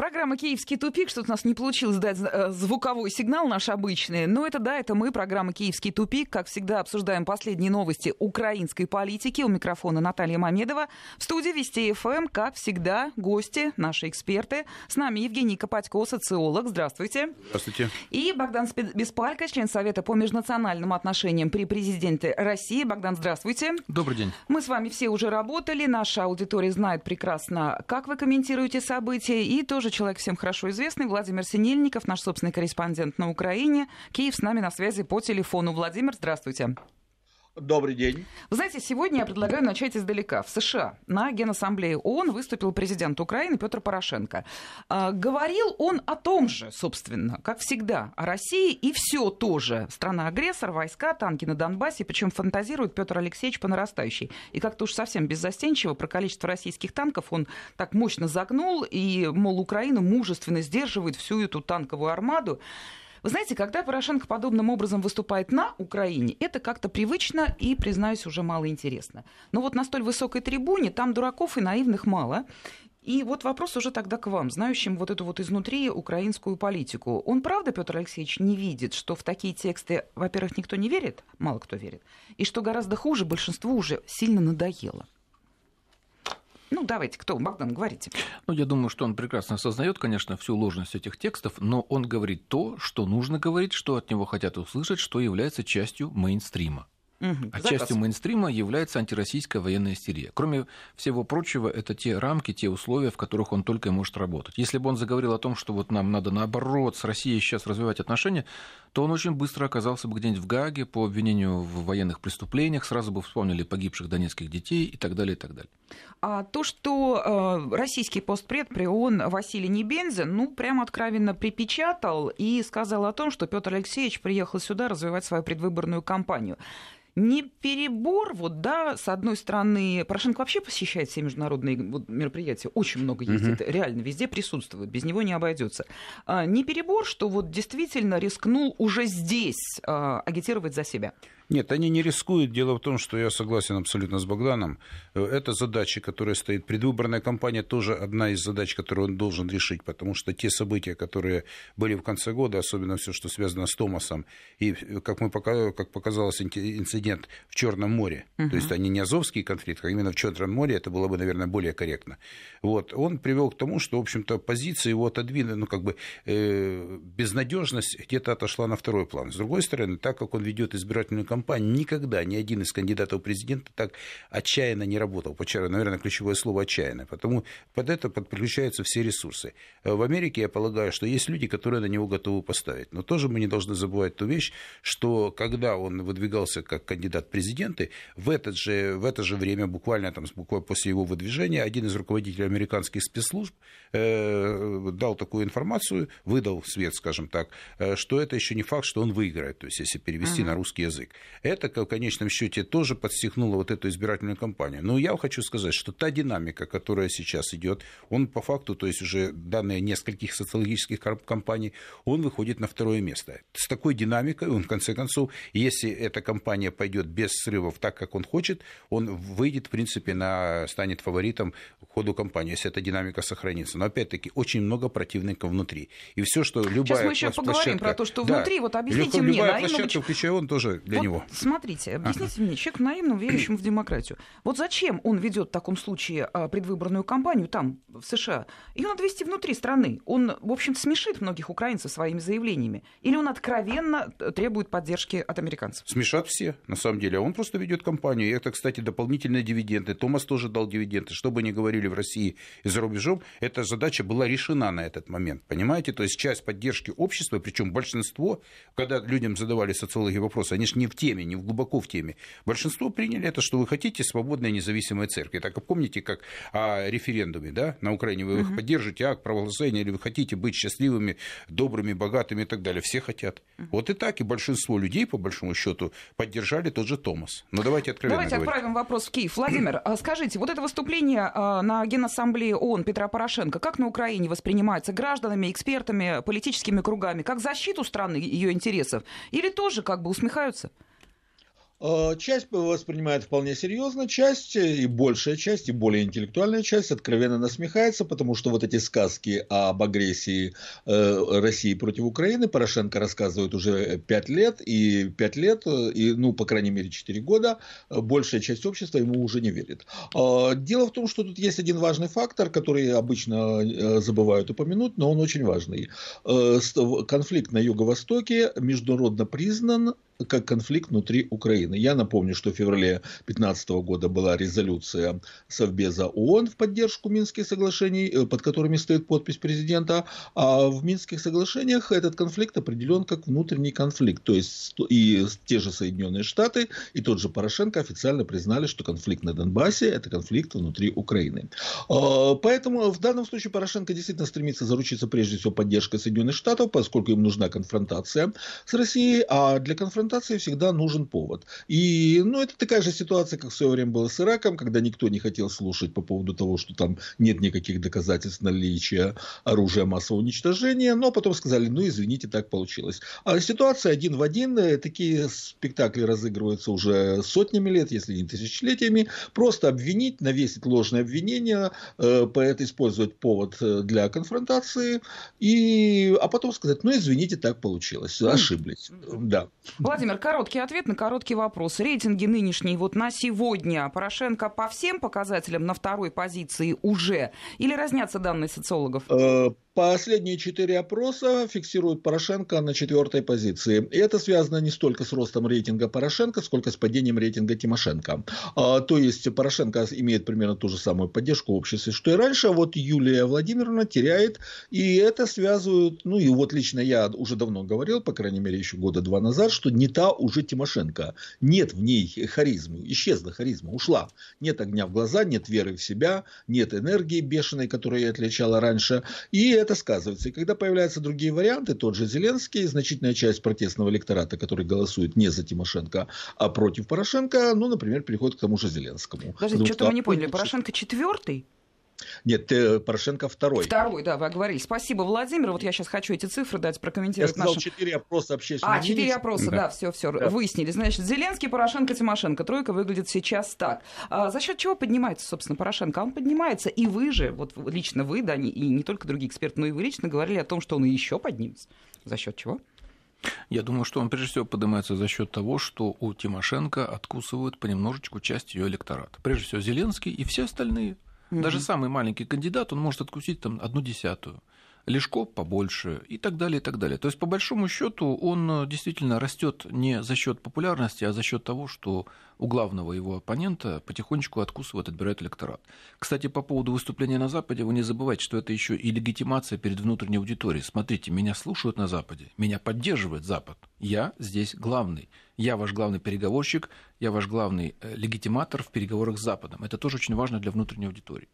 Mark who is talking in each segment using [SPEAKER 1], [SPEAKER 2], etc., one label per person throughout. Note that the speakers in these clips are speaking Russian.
[SPEAKER 1] Программа «Киевский тупик». Что-то у нас не получилось дать э, звуковой сигнал наш обычный. Но это да, это мы, программа «Киевский тупик». Как всегда, обсуждаем последние новости украинской политики. У микрофона Наталья Мамедова. В студии Вести ФМ, как всегда, гости, наши эксперты. С нами Евгений Копатько, социолог. Здравствуйте.
[SPEAKER 2] Здравствуйте.
[SPEAKER 1] И Богдан Беспалько, член Совета по межнациональным отношениям при президенте России. Богдан, здравствуйте.
[SPEAKER 2] Добрый день.
[SPEAKER 1] Мы с вами все уже работали. Наша аудитория знает прекрасно, как вы комментируете события. И тоже тоже человек всем хорошо известный, Владимир Синельников, наш собственный корреспондент на Украине. Киев с нами на связи по телефону. Владимир, здравствуйте.
[SPEAKER 3] Добрый день.
[SPEAKER 1] Вы знаете, сегодня я предлагаю начать издалека. В США на Генассамблее ООН выступил президент Украины Петр Порошенко. А, говорил он о том же, собственно, как всегда, о России и все тоже. Страна-агрессор, войска, танки на Донбассе, причем фантазирует Петр Алексеевич по нарастающей. И как-то уж совсем беззастенчиво про количество российских танков он так мощно загнул, и, мол, Украина мужественно сдерживает всю эту танковую армаду. Вы знаете, когда Порошенко подобным образом выступает на Украине, это как-то привычно и, признаюсь, уже мало интересно. Но вот на столь высокой трибуне там дураков и наивных мало. И вот вопрос уже тогда к вам, знающим вот эту вот изнутри украинскую политику. Он правда, Петр Алексеевич, не видит, что в такие тексты, во-первых, никто не верит, мало кто верит, и что гораздо хуже, большинству уже сильно надоело? Ну, давайте, кто? Богдан, говорите.
[SPEAKER 2] Ну, я думаю, что он прекрасно осознает, конечно, всю ложность этих текстов, но он говорит то, что нужно говорить, что от него хотят услышать, что является частью мейнстрима. Угу, а частью мейнстрима является антироссийская военная истерия. Кроме всего прочего, это те рамки, те условия, в которых он только и может работать. Если бы он заговорил о том, что вот нам надо наоборот с Россией сейчас развивать отношения, то он очень быстро оказался бы где-нибудь в Гаге по обвинению в военных преступлениях, сразу бы вспомнили погибших донецких детей и так далее, и так далее.
[SPEAKER 1] А то, что э, российский постпред при ООН Василий Небензин, ну, прямо откровенно припечатал и сказал о том, что Петр Алексеевич приехал сюда развивать свою предвыборную кампанию не перебор, вот, да, с одной стороны, Порошенко вообще посещает все международные вот, мероприятия, очень много ездит, угу. реально везде присутствует, без него не обойдется. А, не перебор, что вот действительно рискнул уже здесь а, агитировать за себя.
[SPEAKER 3] Нет, они не рискуют. Дело в том, что я согласен абсолютно с Богданом. Э, это задача, которая стоит. Предвыборная кампания тоже одна из задач, которую он должен решить, потому что те события, которые были в конце года, особенно все, что связано с Томасом, и, э, как, мы как показалось, инцидент в Черном море, угу. то есть они не Азовский конфликт, а именно в Черном море, это было бы, наверное, более корректно. Вот. Он привел к тому, что, в общем-то, позиция его отодвинула, ну, как бы, э, безнадежность где-то отошла на второй план. С другой стороны, так как он ведет избирательную кампанию, кампании никогда ни один из кандидатов в президента так отчаянно не работал. Наверное, ключевое слово «отчаянно». Потому под это подключаются все ресурсы. Э, в Америке, я полагаю, что есть люди, которые на него готовы поставить. Но тоже мы не должны забывать ту вещь, что когда он выдвигался как кандидат в президенты, в, этот же, в это же время, буквально, там, буквально после его выдвижения, один из руководителей американских спецслужб э, дал такую информацию, выдал свет, скажем так, э, что это еще не факт, что он выиграет, то есть если перевести uh-huh. на русский язык. Это, в конечном счете, тоже подстегнуло вот эту избирательную кампанию. Но я хочу сказать, что та динамика, которая сейчас идет, он по факту, то есть уже данные нескольких социологических кампаний, он выходит на второе место. С такой динамикой он, в конце концов, если эта кампания пойдет без срывов так, как он хочет, он выйдет, в принципе, на, станет фаворитом ходу кампании, если эта динамика сохранится. Но опять-таки очень много противников внутри. И все, что любая Сейчас
[SPEAKER 1] мы еще поговорим про то, что да, внутри. Вот объясните мне,
[SPEAKER 3] любая площадка, включая он тоже для
[SPEAKER 1] вот
[SPEAKER 3] него
[SPEAKER 1] смотрите, объясните ага. мне, человек наивным, верящим в демократию. Вот зачем он ведет в таком случае а, предвыборную кампанию там, в США? Ее надо вести внутри страны. Он, в общем-то, смешит многих украинцев своими заявлениями. Или он откровенно требует поддержки от американцев?
[SPEAKER 3] Смешат все, на самом деле. Он просто ведет кампанию. И это, кстати, дополнительные дивиденды. Томас тоже дал дивиденды. Что бы ни говорили в России и за рубежом, эта задача была решена на этот момент. Понимаете? То есть часть поддержки общества, причем большинство, когда людям задавали социологи вопросы, они же не в теме, не глубоко в теме. Большинство приняли это, что вы хотите свободной независимой церкви. Так помните, как о референдуме да, на Украине. Вы угу. поддержите акт правоглашения, или вы хотите быть счастливыми, добрыми, богатыми и так далее. Все хотят. Угу. Вот и так. И большинство людей, по большому счету, поддержали тот же Томас. Но давайте откровенно
[SPEAKER 1] Давайте
[SPEAKER 3] говорить.
[SPEAKER 1] отправим вопрос в Киев. Владимир, а скажите, вот это выступление а, на Генассамблее ООН Петра Порошенко, как на Украине воспринимается гражданами, экспертами, политическими кругами? Как защиту страны ее интересов? Или тоже как бы усмехаются?
[SPEAKER 4] Э, часть воспринимает вполне серьезно, часть и большая часть, и более интеллектуальная часть откровенно насмехается, потому что вот эти сказки об агрессии э, России против Украины Порошенко рассказывает уже 5 лет, и 5 лет, и, ну, по крайней мере, 4 года, большая часть общества ему уже не верит. Дело в том, что тут есть один важный фактор, который обычно забывают упомянуть, но он очень важный. Конфликт на Юго-Востоке международно признан как конфликт внутри Украины. Я напомню, что в феврале 2015 года была резолюция Совбеза ООН в поддержку Минских соглашений, э, под которыми стоит подпись президента, а в Минских соглашениях этот конфликт определен как внутренний конфликт. То есть и те же Соединенные Штаты, и тот же Порошенко официально признали, что конфликт на Донбассе – это конфликт внутри Украины. А, поэтому в данном случае Порошенко действительно стремится заручиться прежде всего поддержкой Соединенных Штатов, поскольку им нужна конфронтация с Россией, а для конфронтации всегда нужен повод. И ну, это такая же ситуация, как в свое время было с Ираком, когда никто не хотел слушать по поводу того, что там нет никаких доказательств наличия оружия массового уничтожения, но потом сказали, ну извините, так получилось. А ситуация один в один, э, такие спектакли разыгрываются уже сотнями лет, если не тысячелетиями, просто обвинить, навесить ложное обвинение, э, это использовать повод э, для конфронтации, и, а потом сказать, ну извините, так получилось, ошиблись. Да.
[SPEAKER 1] Владимир, короткий ответ на короткий вопрос. Рейтинги нынешние вот на сегодня. Порошенко по всем показателям на второй позиции уже? Или разнятся данные социологов?
[SPEAKER 4] Последние четыре опроса фиксируют Порошенко на четвертой позиции. И это связано не столько с ростом рейтинга Порошенко, сколько с падением рейтинга Тимошенко. А, то есть Порошенко имеет примерно ту же самую поддержку в обществе, что и раньше, а вот Юлия Владимировна теряет. И это связывают, ну и вот лично я уже давно говорил, по крайней мере еще года два назад, что не та уже Тимошенко. Нет в ней харизмы, исчезла харизма, ушла. Нет огня в глаза, нет веры в себя, нет энергии бешеной, которую я отличала раньше. И это сказывается. И когда появляются другие варианты, тот же Зеленский, значительная часть протестного электората, который голосует не за Тимошенко, а против Порошенко, ну, например, переходит к тому же Зеленскому.
[SPEAKER 1] Подождите, что-то мы не поняли. Порошенко четвертый?
[SPEAKER 4] Нет, э, Порошенко второй.
[SPEAKER 1] Второй, да, вы говорили. Спасибо, Владимир. Вот я сейчас хочу эти цифры дать, прокомментировать.
[SPEAKER 4] Я сказал, четыре нашим... опроса общественного
[SPEAKER 1] А, четыре опроса, да, да все, все, да. выяснили. Значит, Зеленский, Порошенко, Тимошенко. Тройка выглядит сейчас так. А за счет чего поднимается, собственно, Порошенко? Он поднимается, и вы же, вот лично вы, да, и не только другие эксперты, но и вы лично говорили о том, что он еще поднимется. За счет чего?
[SPEAKER 2] Я думаю, что он прежде всего поднимается за счет того, что у Тимошенко откусывают понемножечку часть ее электората. Прежде всего Зеленский и все остальные – Даже самый маленький кандидат, он может откусить там одну десятую. Лешко побольше и так далее, и так далее. То есть, по большому счету, он э, действительно растет не за счет популярности, а за счет того, что у главного его оппонента потихонечку откусывает, отбирает электорат. Кстати, по поводу выступления на Западе, вы не забывайте, что это еще и легитимация перед внутренней аудиторией. Смотрите, меня слушают на Западе, меня поддерживает Запад. Я здесь главный. Я ваш главный переговорщик, я ваш главный э, легитиматор в переговорах с Западом. Это тоже очень важно для внутренней аудитории.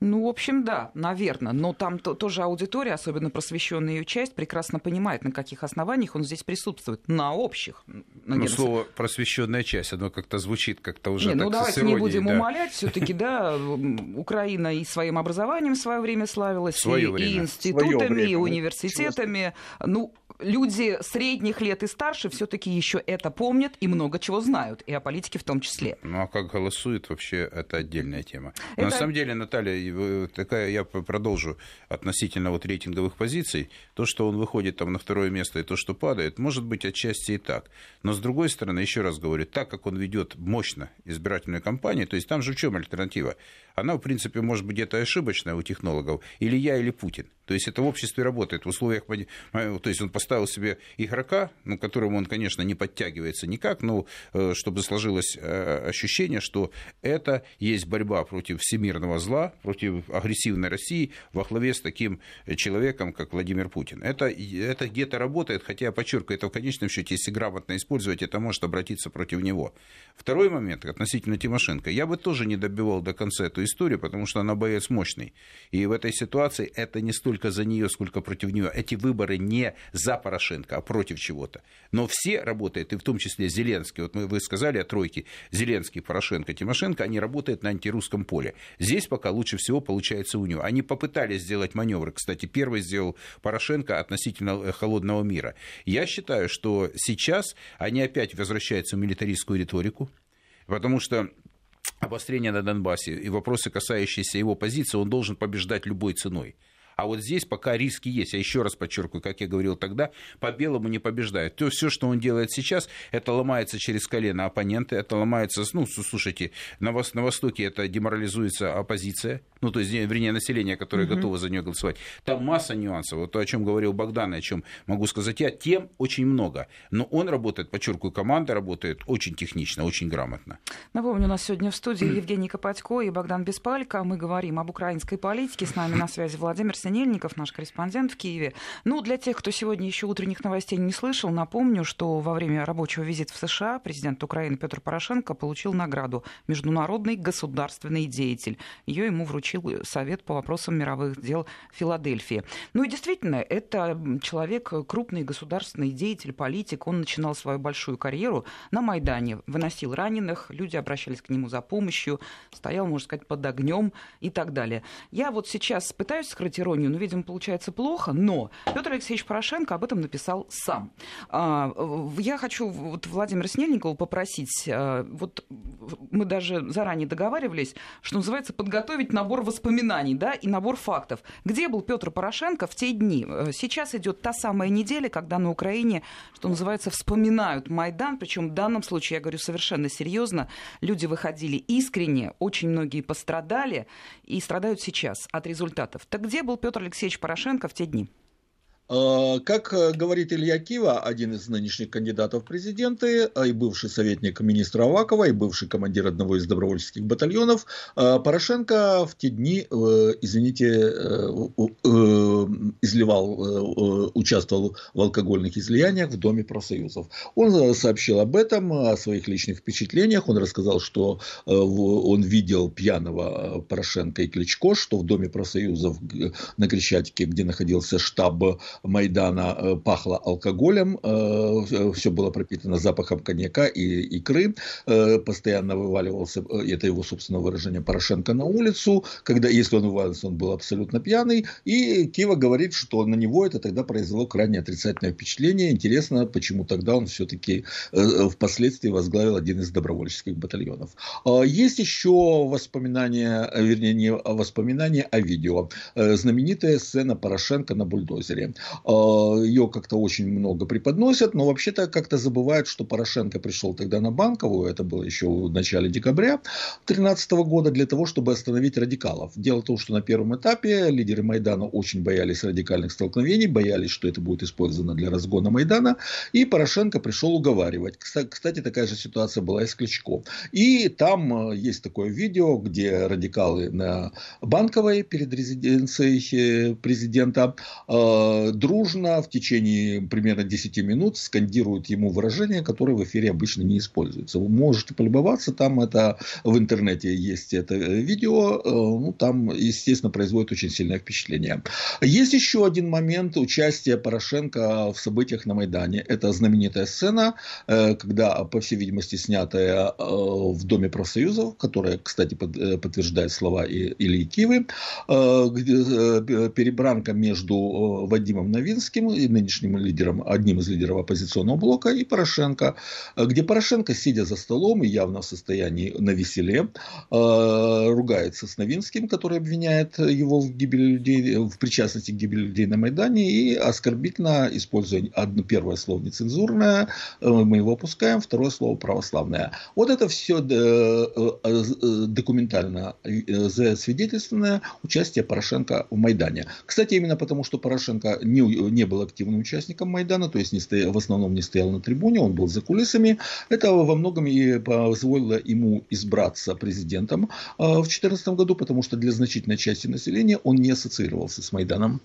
[SPEAKER 1] Ну, в общем, да, наверное. Но там то, тоже аудитория, особенно просвещенная ее часть, прекрасно понимает, на каких основаниях он здесь присутствует. На общих.
[SPEAKER 3] На ну, слово просвещенная часть, оно как-то звучит как-то уже. Не,
[SPEAKER 1] ну давайте не будем да. умолять. Все-таки, да, Украина и своим образованием в свое время славилась, и, и институтами, и университетами. Ну, люди средних лет и старше все-таки еще это помнят и много чего знают, и о политике в том числе.
[SPEAKER 3] Ну а как голосуют, вообще это отдельная тема. Это... на самом деле, Наталья, такая я продолжу относительно вот рейтинговых позиций. То, что он выходит там на второе место, и то, что падает, может быть отчасти и так. Но с другой стороны, еще раз говорю, так как он ведет мощно избирательную кампанию, то есть там же в чем альтернатива? Она, в принципе, может быть где-то ошибочная у технологов. Или я, или Путин. То есть это в обществе работает в условиях, то есть он поставил себе игрока, ну, которому он, конечно, не подтягивается никак, но э, чтобы сложилось э, ощущение, что это есть борьба против всемирного зла, против агрессивной России во главе с таким человеком, как Владимир Путин. Это, это где-то работает, хотя я подчеркиваю, это в конечном счете, если грамотно использовать, это может обратиться против него. Второй момент относительно Тимошенко. Я бы тоже не добивал до конца эту историю, потому что она боец мощный. И в этой ситуации это не столько за нее, сколько против нее. Эти выборы не за Порошенко, а против чего-то. Но все работают, и в том числе Зеленский. Вот мы, вы сказали о тройке. Зеленский, Порошенко, Тимошенко, они работают на антирусском поле. Здесь пока лучше всего получается у него. Они попытались сделать маневры. Кстати, первый сделал Порошенко относительно э, холодного мира. Я считаю, что сейчас они опять возвращаются в милитаристскую риторику, потому что обострение на Донбассе и вопросы, касающиеся его позиции, он должен побеждать любой ценой. А вот здесь пока риски есть. Я еще раз подчеркиваю, как я говорил тогда, по белому не побеждает. То все, что он делает сейчас, это ломается через колено оппоненты, это ломается, ну, слушайте, на, вос, на Востоке это деморализуется оппозиция, ну, то есть, вернее, население, которое угу. готово за нее голосовать. Там масса нюансов. Вот то, о чем говорил Богдан, и о чем могу сказать я, тем очень много. Но он работает, подчеркиваю, команда работает очень технично, очень грамотно.
[SPEAKER 1] Напомню, у нас сегодня в студии Евгений Копатько и Богдан Беспалько. Мы говорим об украинской политике. С нами на связи Владимир Синельников, наш корреспондент в Киеве. Ну, для тех, кто сегодня еще утренних новостей не слышал, напомню, что во время рабочего визита в США президент Украины Петр Порошенко получил награду «Международный государственный деятель». Ее ему вручил Совет по вопросам мировых дел Филадельфии. Ну и действительно, это человек, крупный государственный деятель, политик. Он начинал свою большую карьеру на Майдане, выносил раненых, люди обращались к нему за помощью, стоял, можно сказать, под огнем и так далее. Я вот сейчас пытаюсь скрыть иронию Японию, ну, видимо, получается плохо, но Петр Алексеевич Порошенко об этом написал сам. А, я хочу вот Владимира Снельникова попросить, а, вот мы даже заранее договаривались, что называется, подготовить набор воспоминаний, да, и набор фактов. Где был Петр Порошенко в те дни? Сейчас идет та самая неделя, когда на Украине, что называется, вспоминают Майдан, причем в данном случае, я говорю совершенно серьезно, люди выходили искренне, очень многие пострадали и страдают сейчас от результатов. Так где был Петр Алексеевич Порошенко в те дни?
[SPEAKER 4] А, как э, говорит Илья Кива, один из нынешних кандидатов в президенты, а и бывший советник министра Авакова, и бывший командир одного из добровольческих батальонов, Порошенко в те дни, э, извините, э, изливал, участвовал в алкогольных излияниях в Доме профсоюзов. Он сообщил об этом, о своих личных впечатлениях. Он рассказал, что он видел пьяного Порошенко и Кличко, что в Доме профсоюзов на Крещатике, где находился штаб Майдана э, пахло алкоголем, э, все было пропитано запахом коньяка и икры, э, постоянно вываливался, это его собственное выражение, Порошенко на улицу, когда, если он вываливался, он был абсолютно пьяный, и Кива говорит, что на него это тогда произвело крайне отрицательное впечатление. Интересно, почему тогда он все-таки впоследствии возглавил один из добровольческих батальонов. А есть еще воспоминания, вернее, не воспоминания, а видео. Знаменитая сцена Порошенко на бульдозере. А, ее как-то очень много преподносят, но вообще-то как-то забывают, что Порошенко пришел тогда на Банковую, это было еще в начале декабря 2013 года, для того, чтобы остановить радикалов. Дело в том, что на первом этапе лидеры Майдана очень боялись радикальных столкновений, боялись, что это будет использовано для разгона Майдана, и Порошенко пришел уговаривать. Кстати, такая же ситуация была и с Кличко. И там э, есть такое видео, где радикалы на Банковой перед резиденцией э, президента э, дружно в течение примерно 10 минут скандируют ему выражения, которые в эфире обычно не используются. Вы можете полюбоваться, там это в интернете есть это видео, э, ну, там, естественно, производит очень сильное впечатление. Есть еще один момент участия Порошенко в событиях на Майдане. Это знаменитая сцена, э, когда, по всей видимости, снятая э, в Доме профсоюзов, которая, кстати, подтверждает слова Ильи Кивы, перебранка между Вадимом Владимиром Новинским, и нынешним лидером, одним из лидеров оппозиционного блока, и Порошенко, где Порошенко, сидя за столом и явно в состоянии на веселе, э, ругается с Новинским, который обвиняет его в гибели людей, в причастности к гибели людей на Майдане, и оскорбительно, используя одно, первое слово нецензурное, э, мы его опускаем, второе слово православное. Вот это все э, документально засвидетельственное участие Порошенко в Майдане. Кстати, именно потому, что Порошенко не, не был активным участником Майдана, то есть не стоял, в основном не стоял на трибуне, он был за кулисами. Это во многом и позволило ему избраться президентом а, в 2014 году, потому что для значительной части населения он не ассоциировался с Майданом.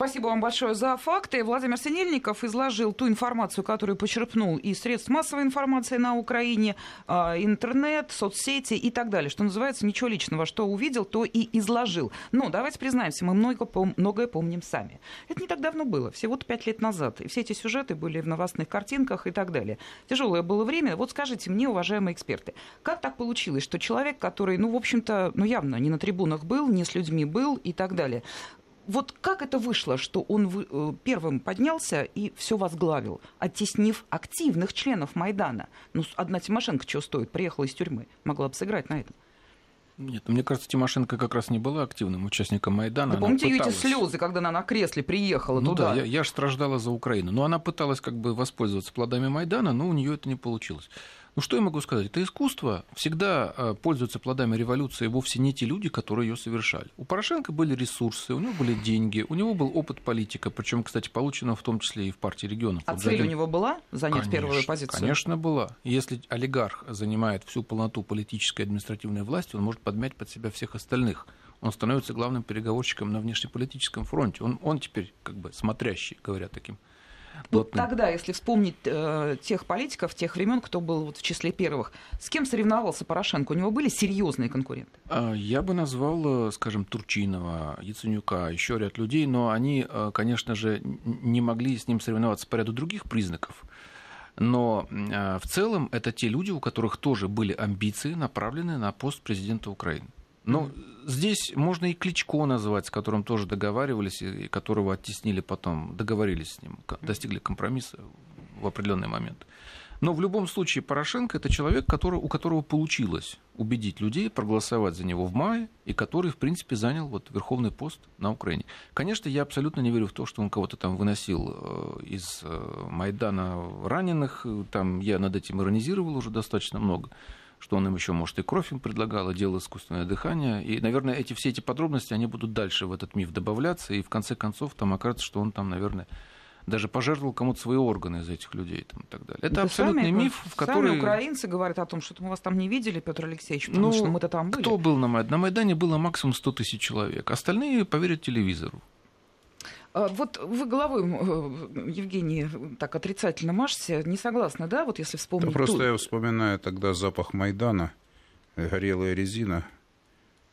[SPEAKER 1] Спасибо вам большое за факты. Владимир Синельников изложил ту информацию, которую почерпнул из средств массовой информации на Украине, а, интернет, соцсети и так далее. Что называется, ничего личного. Что увидел, то и изложил. Но давайте признаемся, мы много, многое помним сами. Это не так давно было, всего-то пять лет назад. И все эти сюжеты были в новостных картинках и так далее. Тяжелое было время. Вот скажите мне, уважаемые эксперты, как так получилось, что человек, который, ну, в общем-то, ну, явно не на трибунах был, не с людьми был и так далее, вот как это вышло, что он э, первым поднялся и все возглавил, оттеснив активных членов Майдана? Ну, одна Тимошенко чего стоит? Приехала из тюрьмы, могла бы сыграть на этом.
[SPEAKER 2] Нет, мне кажется, Тимошенко как раз не была активным участником Майдана.
[SPEAKER 1] Вы помните пыталась... эти слезы, когда она на кресле приехала
[SPEAKER 2] ну
[SPEAKER 1] туда?
[SPEAKER 2] Да, я, я же страждала за Украину. Но она пыталась как бы воспользоваться плодами Майдана, но у нее это не получилось. Ну что я могу сказать? Это искусство всегда э, пользуются плодами революции вовсе не те люди, которые ее совершали. У Порошенко были ресурсы, у него были деньги, у него был опыт политика, причем, кстати, полученного в том числе и в партии регионов.
[SPEAKER 1] А вот цель у него была занять
[SPEAKER 2] конечно,
[SPEAKER 1] первую позицию?
[SPEAKER 2] Конечно, была. Если олигарх занимает всю полноту политической и административной власти, он может подмять под себя всех остальных он становится главным переговорщиком на внешнеполитическом фронте. Он, он теперь как бы смотрящий, говоря таким
[SPEAKER 1] вот тогда, если вспомнить э, тех политиков, тех времен, кто был вот в числе первых, с кем соревновался Порошенко? У него были серьезные конкуренты?
[SPEAKER 2] А, я бы назвал, э, скажем, Турчинова, Яценюка, еще ряд людей, но они, э, конечно же, не могли с ним соревноваться по ряду других признаков. Но э, в целом это те люди, у которых тоже были амбиции, направленные на пост президента Украины. Но здесь можно и Кличко назвать, с которым тоже договаривались, и которого оттеснили потом, договорились с ним, достигли компромисса в определенный момент. Но в любом случае Порошенко это человек, который, у которого получилось убедить людей проголосовать за него в мае, и который, в принципе, занял вот верховный пост на Украине. Конечно, я абсолютно не верю в то, что он кого-то там выносил э, из э, Майдана раненых. Там я над этим иронизировал уже достаточно много что он им еще, может, и кровь им предлагал, и делал искусственное дыхание. И, наверное, эти, все эти подробности, они будут дальше в этот миф добавляться, и в конце концов там окажется, что он там, наверное, даже пожертвовал кому-то свои органы из этих людей там, и так далее. Это да абсолютный сами, миф, в который...
[SPEAKER 1] Сами украинцы говорят о том, что мы вас там не видели, Петр Алексеевич, потому ну, что мы-то там были.
[SPEAKER 2] Кто был на Майдане? На Майдане было максимум 100 тысяч человек. Остальные поверят телевизору.
[SPEAKER 1] А, вот вы головой, э, Евгений, так отрицательно машете, не согласны, да, вот если вспомнить... Да
[SPEAKER 3] просто ту... я вспоминаю тогда запах Майдана, горелая резина,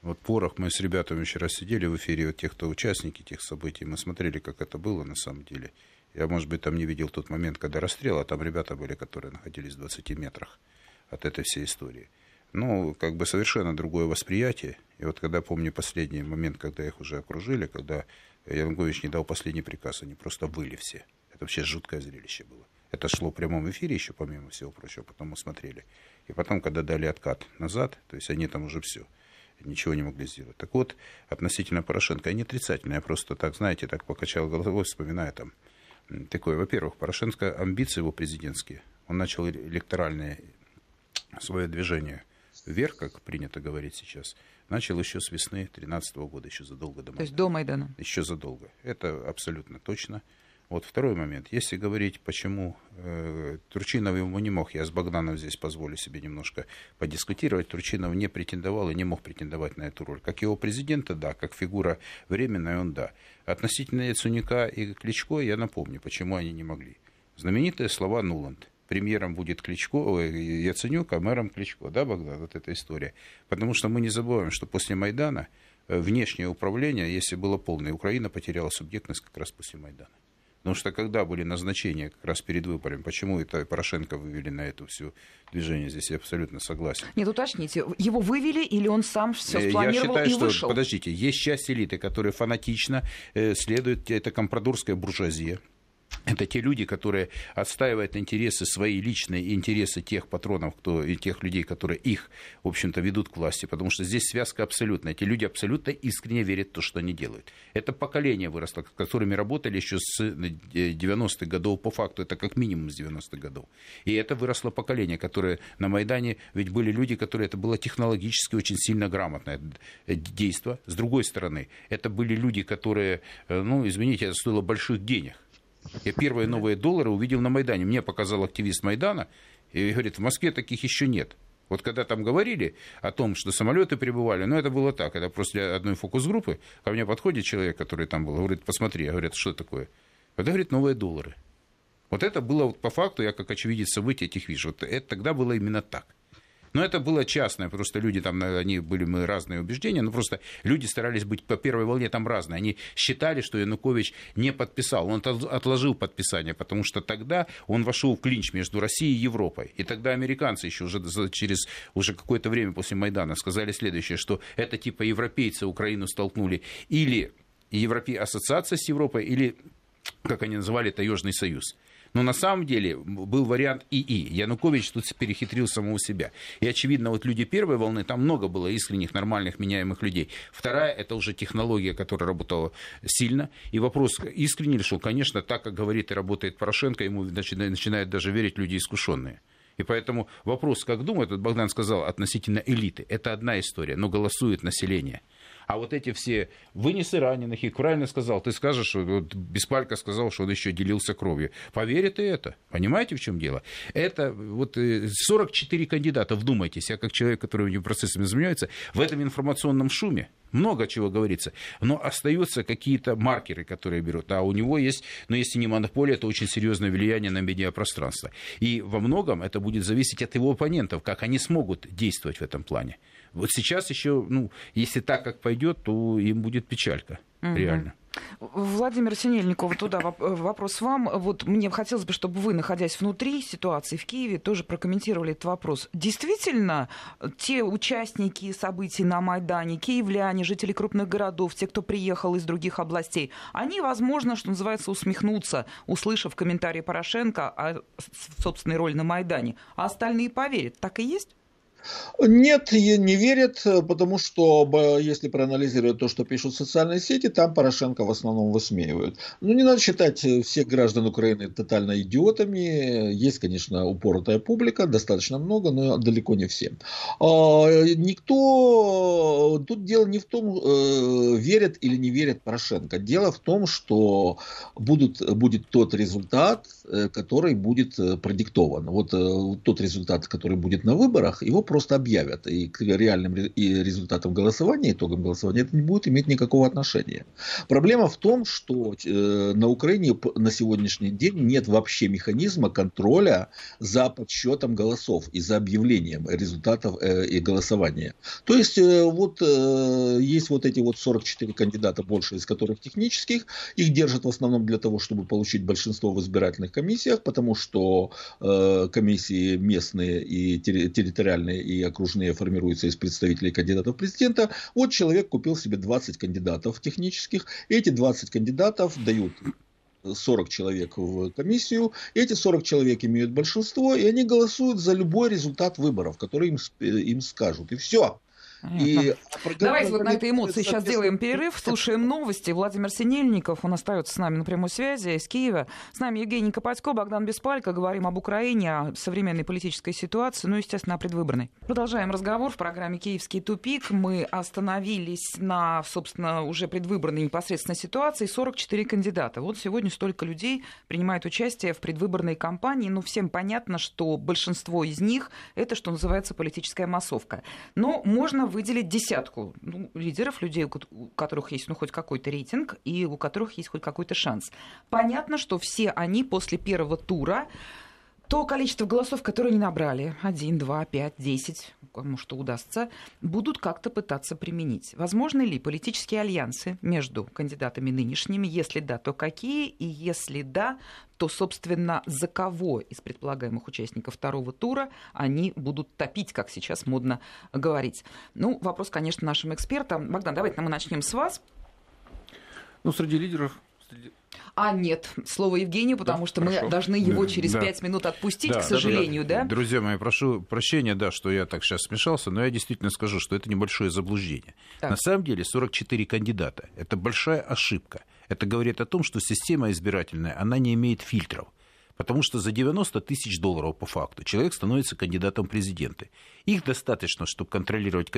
[SPEAKER 3] вот порох, мы с ребятами вчера сидели в эфире, вот тех, кто участники тех событий, мы смотрели, как это было на самом деле. Я, может быть, там не видел тот момент, когда расстрел, а там ребята были, которые находились в 20 метрах от этой всей истории. Ну, как бы совершенно другое восприятие. И вот когда помню последний момент, когда их уже окружили, когда Янукович не дал последний приказ, они просто были все. Это вообще жуткое зрелище было. Это шло в прямом эфире еще, помимо всего прочего, потом мы смотрели. И потом, когда дали откат назад, то есть они там уже все, ничего не могли сделать. Так вот, относительно Порошенко, не отрицательно, я просто так, знаете, так покачал головой, вспоминая там такое. Во-первых, Порошенко, амбиции его президентские, он начал электоральное свое движение вверх, как принято говорить сейчас, начал еще с весны 2013 года, еще задолго до Майдана.
[SPEAKER 1] То есть до Майдана?
[SPEAKER 3] Еще задолго. Это абсолютно точно. Вот второй момент. Если говорить, почему э, Турчинов ему не мог, я с Богданом здесь позволю себе немножко подискутировать, Турчинов не претендовал и не мог претендовать на эту роль. Как его президента, да, как фигура временная, он да. Относительно Яцуника и Кличко, я напомню, почему они не могли. Знаменитые слова Нуланд – премьером будет Кличко, Яценюк, а мэром Кличко, да, Богдан, вот эта история. Потому что мы не забываем, что после Майдана э, внешнее управление, если было полное, Украина потеряла субъектность как раз после Майдана. Потому что когда были назначения как раз перед выборами, почему это Порошенко вывели на это все движение, здесь я абсолютно согласен.
[SPEAKER 1] Нет, уточните, его вывели или он сам все э, спланировал
[SPEAKER 3] я считаю,
[SPEAKER 1] и
[SPEAKER 3] что,
[SPEAKER 1] вышел?
[SPEAKER 3] Подождите, есть часть элиты, которая фанатично э, следует, это компрадорская буржуазия, это те люди, которые отстаивают интересы, свои личные интересы тех патронов, кто, и тех людей, которые их, в общем-то, ведут к власти. Потому что здесь связка абсолютная. Эти люди абсолютно искренне верят в то, что они делают. Это поколение выросло, с которыми работали еще с 90-х годов по факту. Это как минимум с 90-х годов. И это выросло поколение, которое на Майдане, ведь были люди, которые, это было технологически очень сильно грамотное действие. С другой стороны, это были люди, которые, э, ну, извините, это стоило больших денег я первые новые доллары увидел на Майдане. Мне показал активист Майдана, и говорит, в Москве таких еще нет. Вот когда там говорили о том, что самолеты прибывали, ну это было так, это после одной фокус-группы, ко мне подходит человек, который там был, говорит, посмотри, я говорю, что такое? Это, говорит, новые доллары. Вот это было вот по факту, я как очевидец событий этих вижу, вот это тогда было именно так. Но это было частное, просто люди там, они были мы разные убеждения, но просто люди старались быть по первой волне там разные. Они считали, что Янукович не подписал, он отложил подписание, потому что тогда он вошел в клинч между Россией и Европой. И тогда американцы еще уже через уже какое-то время после Майдана сказали следующее, что это типа европейцы Украину столкнули или Европе... ассоциация с Европой, или, как они называли, Таежный союз. Но на самом деле был вариант ИИ. Янукович тут перехитрил самого себя. И, очевидно, вот люди первой волны, там много было искренних, нормальных, меняемых людей. Вторая, это уже технология, которая работала сильно. И вопрос искренне решил, конечно, так, как говорит и работает Порошенко, ему начинают даже верить люди искушенные. И поэтому вопрос, как думают, вот Богдан сказал, относительно элиты, это одна история, но голосует население. А вот эти все вынесы раненых, и правильно сказал, ты скажешь, вот Беспалько сказал, что он еще делился кровью. Поверит ты это. Понимаете, в чем дело? Это вот 44 э, кандидата, вдумайтесь, я как человек, который процессами занимается, в этом информационном шуме, много чего говорится, но остаются какие-то маркеры, которые берут. А у него есть, но ну, если не монополия, то очень серьезное влияние на медиапространство. И во многом это будет зависеть от его оппонентов, как они смогут действовать в этом плане. Вот сейчас еще, ну, если так как пойдет, то им будет печалька, угу. реально.
[SPEAKER 1] Владимир Синельников, туда вопрос вам. Вот мне хотелось бы, чтобы вы, находясь внутри ситуации в Киеве, тоже прокомментировали этот вопрос. Действительно, те участники событий на Майдане, киевляне, жители крупных городов, те, кто приехал из других областей, они, возможно, что называется, усмехнутся, услышав комментарии Порошенко о собственной роли на Майдане, а остальные поверят. Так и есть?
[SPEAKER 4] Нет, не верят, потому что, если проанализировать то, что пишут социальные сети, там Порошенко в основном высмеивают. Ну, не надо считать всех граждан Украины тотально идиотами. Есть, конечно, упоротая публика, достаточно много, но далеко не все. А, никто... Тут дело не в том, э, верят или не верят Порошенко. Дело в том, что будут, будет тот результат, э, который будет э, продиктован. Вот тот результат, который будет на выборах, его просто объявят. И к реальным результатам голосования, итогам голосования, это не будет иметь никакого отношения. Проблема в том, что э, на Украине на сегодняшний день нет вообще механизма контроля за подсчетом голосов и за объявлением результатов э, и голосования. То есть, э, вот есть вот эти вот 44 кандидата, больше из которых технических, их держат в основном для того, чтобы получить большинство в избирательных комиссиях, потому что комиссии местные и территориальные и окружные формируются из представителей кандидатов президента. Вот человек купил себе 20 кандидатов технических. Эти 20 кандидатов дают 40 человек в комиссию, эти 40 человек имеют большинство, и они голосуют за любой результат выборов, который им, им скажут. И все.
[SPEAKER 1] И Давайте вот на этой эмоции сейчас сделаем перерыв, слушаем новости. Владимир Синельников, он остается с нами на прямой связи из Киева. С нами Евгений Копатько, Богдан Беспалько. Говорим об Украине, о современной политической ситуации, ну, естественно, о предвыборной. Продолжаем разговор в программе «Киевский тупик». Мы остановились на, собственно, уже предвыборной непосредственной ситуации. 44 кандидата. Вот сегодня столько людей принимает участие в предвыборной кампании. Ну, всем понятно, что большинство из них – это, что называется, политическая массовка. Но можно выделить десятку ну, лидеров, людей, у которых есть ну, хоть какой-то рейтинг и у которых есть хоть какой-то шанс. Понятно, что все они после первого тура то количество голосов, которые они набрали, 1, 2, 5, 10, кому что удастся, будут как-то пытаться применить. Возможны ли политические альянсы между кандидатами нынешними? Если да, то какие? И если да, то, собственно, за кого из предполагаемых участников второго тура они будут топить, как сейчас модно говорить. Ну, вопрос, конечно, нашим экспертам. Богдан, давайте мы начнем с вас.
[SPEAKER 2] Ну, среди лидеров
[SPEAKER 1] а нет, слово Евгению, потому да, что хорошо. мы должны его через пять да. минут отпустить, да, к сожалению, да, да,
[SPEAKER 3] да? Друзья мои, прошу прощения, да, что я так сейчас смешался, но я действительно скажу, что это небольшое заблуждение. Так. На самом деле 44 кандидата. Это большая ошибка. Это говорит о том, что система избирательная, она не имеет фильтров. Потому что за 90 тысяч долларов по факту человек становится кандидатом в президенты. Их достаточно, чтобы контролировать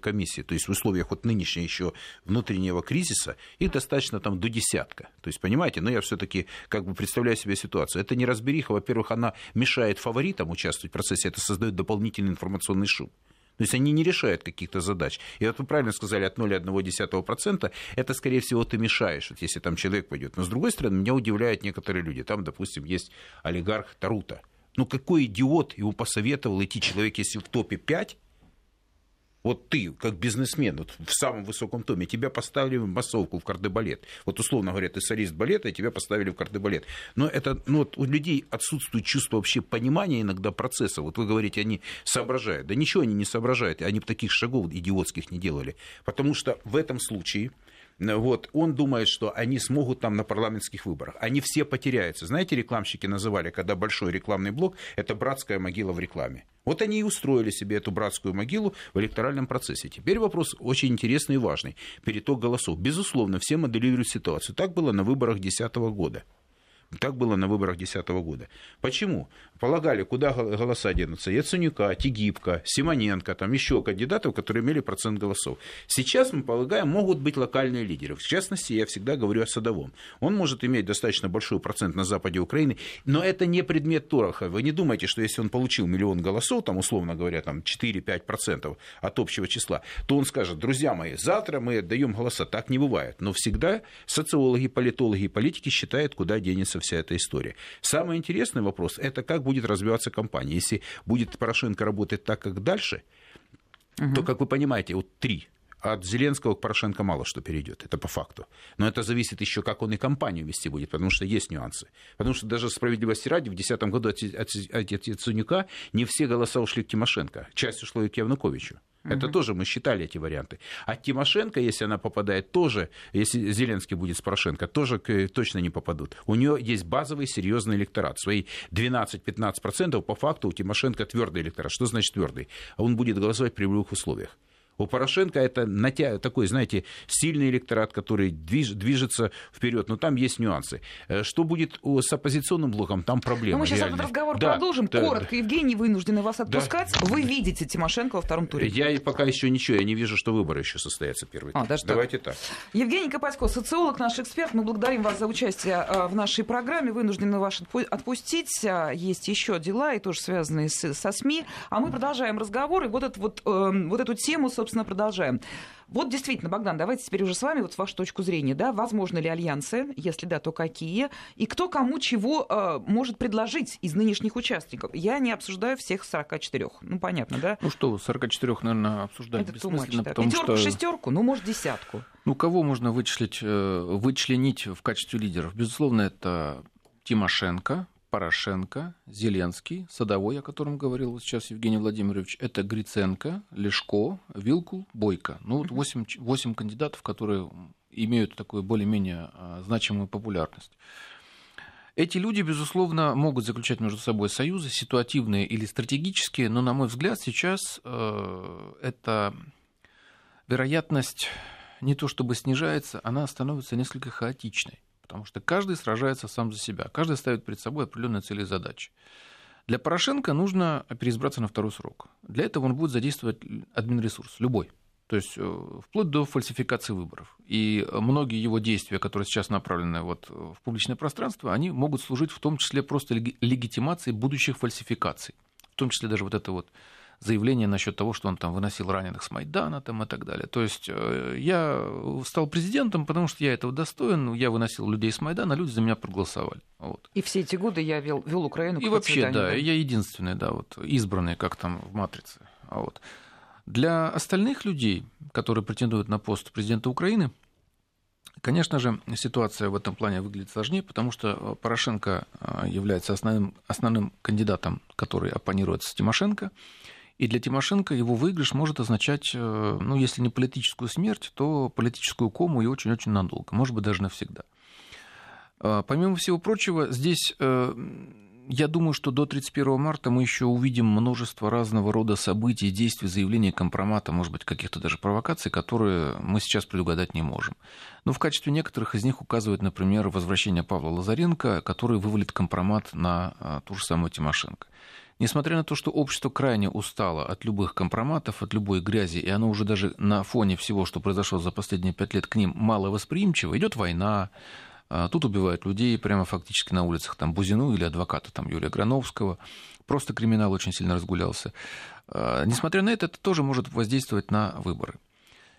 [SPEAKER 3] комиссии. То есть в условиях вот нынешнего еще внутреннего кризиса, их достаточно там до десятка. То есть, понимаете, но я все-таки как бы представляю себе ситуацию. Это не разбериха. Во-первых, она мешает фаворитам участвовать в процессе. Это создает дополнительный информационный шум. То есть они не решают каких-то задач. И вот вы правильно сказали, от 0,1% это, скорее всего, ты мешаешь, вот если там человек пойдет. Но, с другой стороны, меня удивляют некоторые люди. Там, допустим, есть олигарх Тарута. Ну, какой идиот его посоветовал идти человек, если в топе 5, вот ты, как бизнесмен, вот в самом высоком томе, тебя поставили в массовку в кардебалет. Вот условно говоря, ты солист балета, и тебя поставили в кардебалет. Но это, ну, вот у людей отсутствует чувство вообще понимания иногда процесса. Вот вы говорите, они соображают. Да ничего они не соображают, они бы таких шагов идиотских не делали. Потому что в этом случае вот, он думает, что они смогут там на парламентских выборах. Они все потеряются. Знаете, рекламщики называли, когда большой рекламный блок, это братская могила в рекламе. Вот они и устроили себе эту братскую могилу в электоральном процессе. Теперь вопрос очень интересный и важный. Переток голосов. Безусловно, все моделируют ситуацию. Так было на выборах 2010 года. Так было на выборах 2010 года. Почему? Полагали, куда голоса денутся? Яценюка, Тигибко, Симоненко, там еще кандидатов, которые имели процент голосов. Сейчас, мы полагаем, могут быть локальные лидеры. В частности, я всегда говорю о Садовом. Он может иметь достаточно большой процент на западе Украины, но это не предмет Тороха. Вы не думайте, что если он получил миллион голосов, там, условно говоря, там 4-5% от общего числа, то он скажет, друзья мои, завтра мы отдаем голоса. Так не бывает. Но всегда социологи, политологи и политики считают, куда денется вся эта история. Самый интересный вопрос – это как будет развиваться компания. Если будет Порошенко работать так, как дальше, угу. то, как вы понимаете, вот три от Зеленского к Порошенко мало что перейдет, это по факту. Но это зависит еще, как он и компанию вести будет, потому что есть нюансы. Потому что даже справедливости ради, в 2010 году от, от, от Яценюка не все голоса ушли к Тимошенко, часть ушла и к Это тоже мы считали эти варианты. А Тимошенко, если она попадает, тоже, если Зеленский будет с Порошенко, тоже точно не попадут. У нее есть базовый серьезный электорат. Свои 12-15% по факту у Тимошенко твердый электорат. Что значит твердый? Он будет голосовать при любых условиях. У Порошенко это натя... такой, знаете, сильный электорат, который движ... движется вперед, но там есть нюансы. Э, что будет с оппозиционным блоком, там проблемы. Но
[SPEAKER 1] мы сейчас реальные. этот разговор да, продолжим. Да, Коротко, да. Евгений, вынуждены вас отпускать. Да. Вы видите Тимошенко во втором туре?
[SPEAKER 3] Я пока еще ничего, я не вижу, что выборы еще состоятся первый а, даже Давайте так. так.
[SPEAKER 1] Евгений Копатько, социолог, наш эксперт. Мы благодарим вас за участие э, в нашей программе. Вынуждены вас отпустить. А, есть еще дела, и тоже связанные с, со СМИ. А мы продолжаем разговор. И вот, эту, вот, э, вот эту тему, собственно, собственно, продолжаем. Вот действительно, Богдан, давайте теперь уже с вами, вот с вашей точки зрения, да, возможно ли альянсы, если да, то какие, и кто кому чего э, может предложить из нынешних участников. Я не обсуждаю всех 44, ну понятно, да?
[SPEAKER 2] Ну что, 44, наверное, обсуждать Это бессмысленно,
[SPEAKER 1] да. потому Пятерку, что... шестерку, ну может десятку.
[SPEAKER 2] Ну кого можно вычислить, э, вычленить в качестве лидеров? Безусловно, это Тимошенко, Порошенко, Зеленский, Садовой, о котором говорил сейчас Евгений Владимирович, это Гриценко, Лешко, Вилкул, Бойко. Ну, вот 8, 8 кандидатов, которые имеют такую более-менее а, значимую популярность. Эти люди, безусловно, могут заключать между собой союзы, ситуативные или стратегические, но, на мой взгляд, сейчас э, эта вероятность не то чтобы снижается, она становится несколько хаотичной потому что каждый сражается сам за себя, каждый ставит перед собой определенные цели и задачи. Для Порошенко нужно переизбраться на второй срок. Для этого он будет задействовать админресурс, любой. То есть э, вплоть до фальсификации выборов. И многие его действия, которые сейчас направлены вот в публичное пространство, они могут служить в том числе просто легитимацией будущих фальсификаций. В том числе даже вот это вот заявление насчет того, что он там выносил раненых с Майдана там, и так далее. То есть э, я стал президентом, потому что я этого достоин, я выносил людей с Майдана, люди за меня проголосовали. Вот.
[SPEAKER 1] И все эти годы я вел, вел Украину
[SPEAKER 2] И вообще, да, я единственный, да, вот, избранный, как там в «Матрице». Вот. Для остальных людей, которые претендуют на пост президента Украины, Конечно же, ситуация в этом плане выглядит сложнее, потому что Порошенко э, является основным, основным кандидатом, который оппонирует с Тимошенко. И для Тимошенко его выигрыш может означать, э, ну, если не политическую смерть, то политическую кому и очень-очень надолго, может быть, даже навсегда. Э, помимо всего прочего, здесь э, я думаю, что до 31 марта мы еще увидим множество разного рода событий, действий, заявлений, компромата, может быть, каких-то даже провокаций, которые мы сейчас предугадать не можем. Но в качестве некоторых из них указывает, например, возвращение Павла Лазаренко, который вывалит компромат на а, ту же самую Тимошенко. Несмотря на то, что общество крайне устало от любых компроматов, от любой грязи, и оно уже даже на фоне всего, что произошло за последние пять лет, к ним мало восприимчиво, идет война, а, тут убивают людей прямо фактически на улицах, там Бузину или адвоката там, Юрия Грановского. Просто криминал очень сильно разгулялся. А, несмотря на это, это тоже может воздействовать на выборы.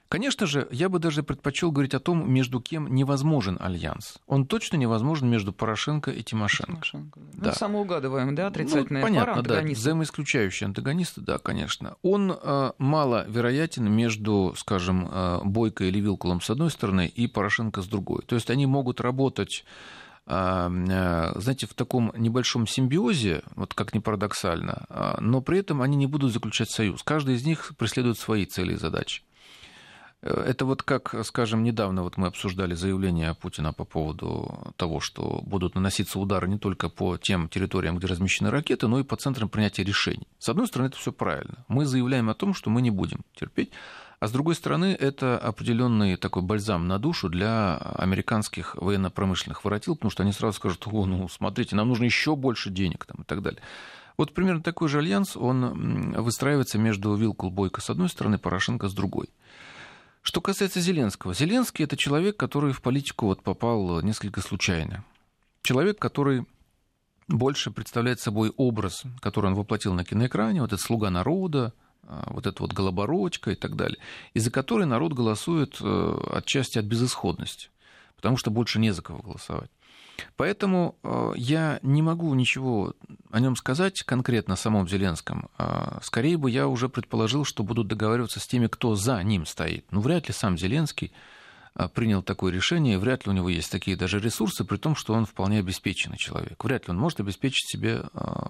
[SPEAKER 2] Конечно же, я бы даже предпочел говорить о том, между кем невозможен альянс. Он точно невозможен между Порошенко и Тимошенко. Тимошенко.
[SPEAKER 1] Ну, да. самоугадываем, да, отрицательная
[SPEAKER 2] ну, понятно,
[SPEAKER 1] пара
[SPEAKER 2] да, взаимоисключающие антагонисты, да, конечно. Он э, маловероятен между, скажем, э, Бойко или Вилкулом с одной стороны и Порошенко с другой. То есть они могут работать э, э, знаете, в таком небольшом симбиозе, вот как ни парадоксально, э, но при этом они не будут заключать союз. Каждый из них преследует свои цели и задачи. Это вот как, скажем, недавно вот мы обсуждали заявление Путина по поводу того, что будут наноситься удары не только по тем территориям, где размещены ракеты, но и по центрам принятия решений. С одной стороны, это все правильно. Мы заявляем о том, что мы не будем терпеть. А с другой стороны, это определенный такой бальзам на душу для американских военно-промышленных воротил, потому что они сразу скажут, о, ну, смотрите, нам нужно еще больше денег там, и так далее. Вот примерно такой же альянс, он выстраивается между Вилкул Бойко с одной стороны, Порошенко с другой. Что касается Зеленского. Зеленский – это человек, который в политику вот попал несколько случайно. Человек, который больше представляет собой образ, который он воплотил на киноэкране, вот этот «Слуга народа», а, вот эта вот голобородька и так далее, из-за которой народ голосует э, отчасти от безысходности, потому что больше не за кого голосовать. Поэтому э, я не могу ничего о нем сказать конкретно самом Зеленском. А, скорее бы я уже предположил, что будут договариваться с теми, кто за ним стоит. Ну, вряд ли сам Зеленский а, принял такое решение, вряд ли у него есть такие даже ресурсы, при том, что он вполне обеспеченный человек. Вряд ли он может обеспечить себе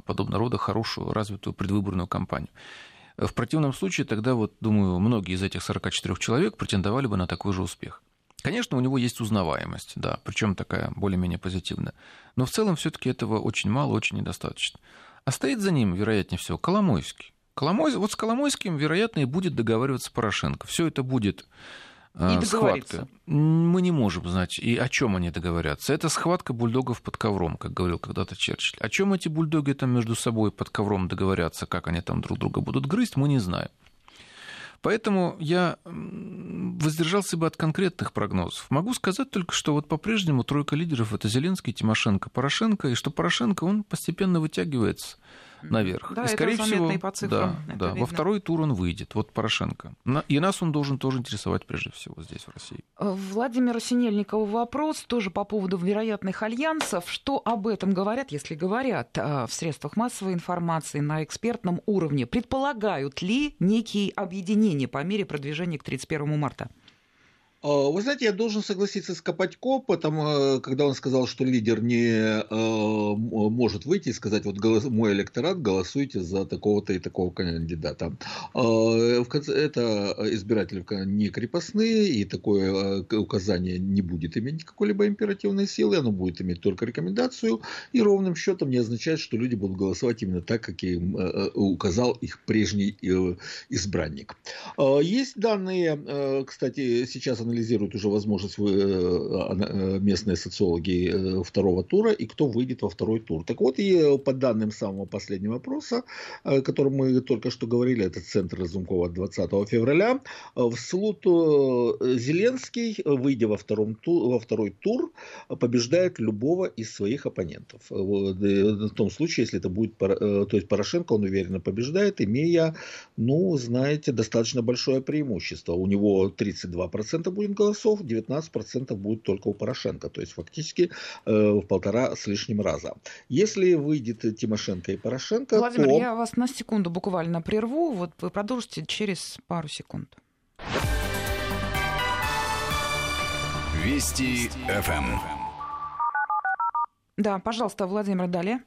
[SPEAKER 2] подобного рода хорошую, развитую предвыборную кампанию. В противном случае тогда, вот, думаю, многие из этих 44 человек претендовали бы на такой же успех. Конечно, у него есть узнаваемость, да, причем такая более-менее позитивная. Но в целом все-таки этого очень мало, очень недостаточно. А стоит за ним, вероятнее всего, Коломойский. Коломой... Вот с Коломойским, вероятно, и будет договариваться Порошенко. Все это будет
[SPEAKER 1] и схватка.
[SPEAKER 2] Мы не можем знать, и о чем они договорятся. Это схватка бульдогов под ковром, как говорил когда-то Черчилль. О чем эти бульдоги там между собой под ковром договорятся, как они там друг друга будут грызть, мы не знаем. Поэтому я воздержался бы от конкретных прогнозов. Могу сказать только, что вот по-прежнему тройка лидеров это Зеленский, Тимошенко, Порошенко, и что Порошенко, он постепенно вытягивается наверх.
[SPEAKER 1] Да, и, скорее это всего, по цифрам,
[SPEAKER 2] да, да. во второй тур он выйдет. Вот Порошенко. И нас он должен тоже интересовать прежде всего здесь, в России.
[SPEAKER 1] Э, Владимиру Синельникову вопрос тоже по поводу вероятных альянсов. Что об этом говорят, если говорят э, в средствах массовой информации на экспертном уровне? Предполагают ли некие объединения по мере продвижения к 31 марта?
[SPEAKER 4] А, вы знаете, я должен согласиться с Копатько, потому, э, когда он сказал, что лидер не э, может выйти и сказать, вот голос, мой электорат, голосуйте за такого-то и такого кандидата. Э, это избиратели не крепостные, и такое э, указание не будет иметь какой-либо императивной силы, оно будет иметь только рекомендацию, и ровным счетом не означает, что люди будут голосовать именно так, как им э, указал их прежний избранник. Есть данные, кстати, сейчас анализируют уже возможность э, местные социологи э, второго тура и кто выйдет во второй тур. Так вот, и по данным самого последнего опроса, э, о котором мы только что говорили, это центр Разумкова 20 февраля, в Слуту Зеленский, выйдя во, втором тур, во второй тур, побеждает любого из своих оппонентов. В том случае, если это будет, то есть Порошенко, он уверенно побеждает, имея, ну, знаете, достаточно большое преимущество. У него 32% будет голосов, 19% будет только у Порошенко. То есть фактически э, в полтора с лишним раза. Если выйдет Тимошенко и Порошенко,
[SPEAKER 1] Владимир,
[SPEAKER 4] то...
[SPEAKER 1] я вас на секунду буквально прерву. Вот вы продолжите через пару секунд.
[SPEAKER 5] Вести ФМ.
[SPEAKER 1] Да, пожалуйста, Владимир, далее.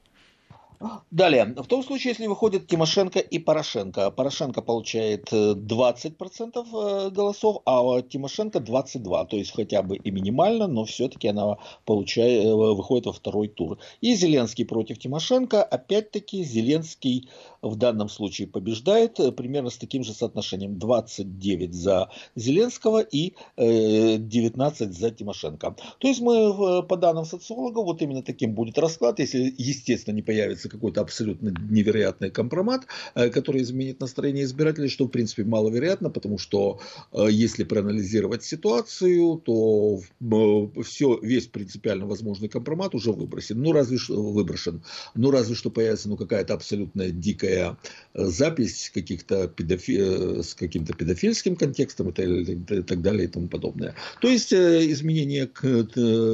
[SPEAKER 4] Далее, в том случае, если выходит Тимошенко и Порошенко, Порошенко получает 20% э, э, голосов, а Тимошенко 22%, то есть хотя бы и минимально, но все-таки она получает, э, выходит во второй тур. И Зеленский против Тимошенко, опять-таки Зеленский в данном случае побеждает примерно с таким же соотношением. 29 за Зеленского и 19 за Тимошенко. То есть мы по данным социологов, вот именно таким будет расклад, если естественно не появится какой-то абсолютно невероятный компромат, э, который изменит настроение избирателей, что в принципе маловероятно, потому что э, если проанализировать ситуацию, то э, все, весь принципиально возможный компромат уже выбросен. Ну, разве что выброшен. Ну, разве что появится ну, какая-то абсолютно дикая запись каких-то педофи... с каким-то педофильским контекстом и так далее и тому подобное. То есть изменение к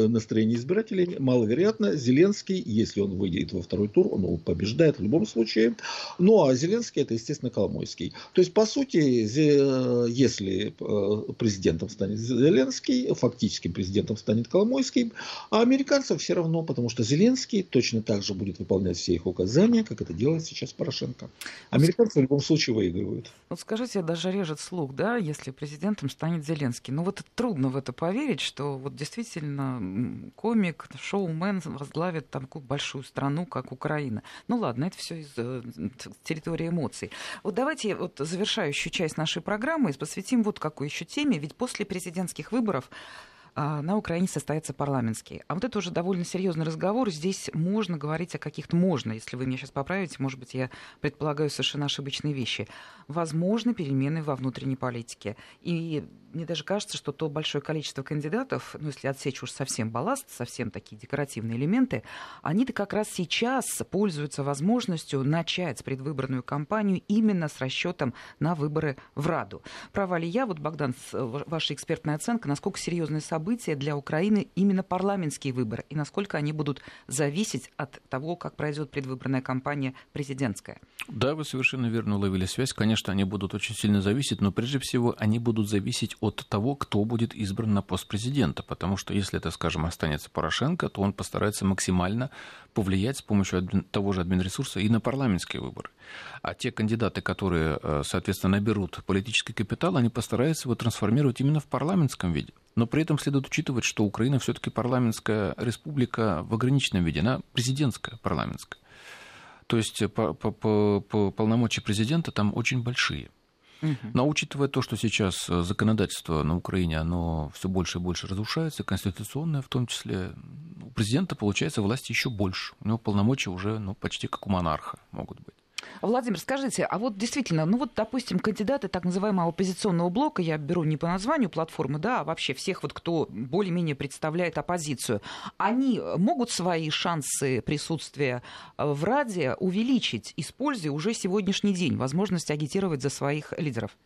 [SPEAKER 4] настроению избирателей маловероятно. Зеленский, если он выйдет во второй тур, он побеждает в любом случае. Ну а Зеленский это, естественно, Коломойский. То есть, по сути, если э, президентом станет Зеленский, фактическим президентом станет Коломойский, а американцам все равно, потому что Зеленский точно так же будет выполнять все их указания, как это делает сейчас Порошенко. Американцы в любом случае выигрывают.
[SPEAKER 1] Вот скажите, даже режет слух, да, если президентом станет Зеленский. Ну вот трудно в это поверить, что вот действительно комик, шоумен возглавит такую большую страну, как Украина. Ну ладно, это все из э, территории эмоций. Вот давайте вот завершающую часть нашей программы посвятим вот какой еще теме. Ведь после президентских выборов на Украине состоятся парламентские. А вот это уже довольно серьезный разговор. Здесь можно говорить о каких-то, можно, если вы меня сейчас поправите, может быть, я предполагаю совершенно ошибочные вещи. Возможны перемены во внутренней политике. И мне даже кажется, что то большое количество кандидатов, ну, если отсечь уж совсем балласт, совсем такие декоративные элементы, они-то как раз сейчас пользуются возможностью начать предвыборную кампанию именно с расчетом на выборы в Раду. Права ли я, вот, Богдан, ваша экспертная оценка, насколько серьезное событие для Украины именно парламентские выборы, и насколько они будут зависеть от того, как пройдет предвыборная кампания президентская?
[SPEAKER 2] Да, вы совершенно верно уловили связь. Конечно, они будут очень сильно зависеть, но прежде всего они будут зависеть от того, кто будет избран на пост президента. Потому что если это, скажем, останется Порошенко, то он постарается максимально повлиять с помощью того же админресурса и на парламентские выборы. А те кандидаты, которые, э, соответственно, наберут политический капитал, они постараются его трансформировать именно в парламентском виде. Но при этом следует учитывать, что Украина все-таки парламентская республика в ограниченном виде, она президентская парламентская. То есть по, по, по, по полномочия президента там очень большие. Но учитывая то, что сейчас э, законодательство на Украине, оно все больше и больше разрушается, конституционное в том числе, у президента получается власти еще больше. У него полномочия уже ну, почти как у монарха могут быть.
[SPEAKER 1] Владимир, скажите, а вот действительно, ну вот, допустим, кандидаты так называемого оппозиционного блока, я беру не по названию платформы, да, а вообще всех вот, кто более-менее представляет оппозицию, они могут свои шансы присутствия э, в Раде увеличить, используя уже сегодняшний день возможность агитировать за своих лидеров?